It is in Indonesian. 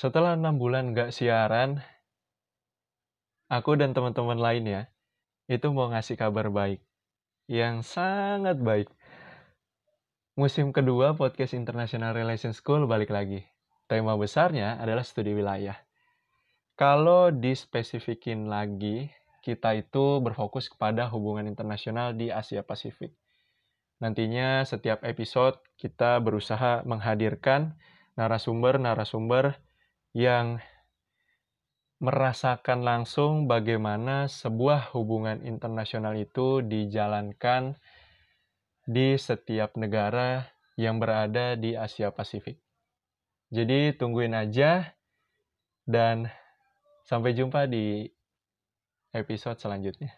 Setelah enam bulan nggak siaran, aku dan teman-teman lainnya itu mau ngasih kabar baik. Yang sangat baik. Musim kedua podcast International Relations School balik lagi. Tema besarnya adalah studi wilayah. Kalau dispesifikin lagi, kita itu berfokus kepada hubungan internasional di Asia Pasifik. Nantinya setiap episode kita berusaha menghadirkan narasumber-narasumber yang merasakan langsung bagaimana sebuah hubungan internasional itu dijalankan di setiap negara yang berada di Asia Pasifik. Jadi tungguin aja dan sampai jumpa di episode selanjutnya.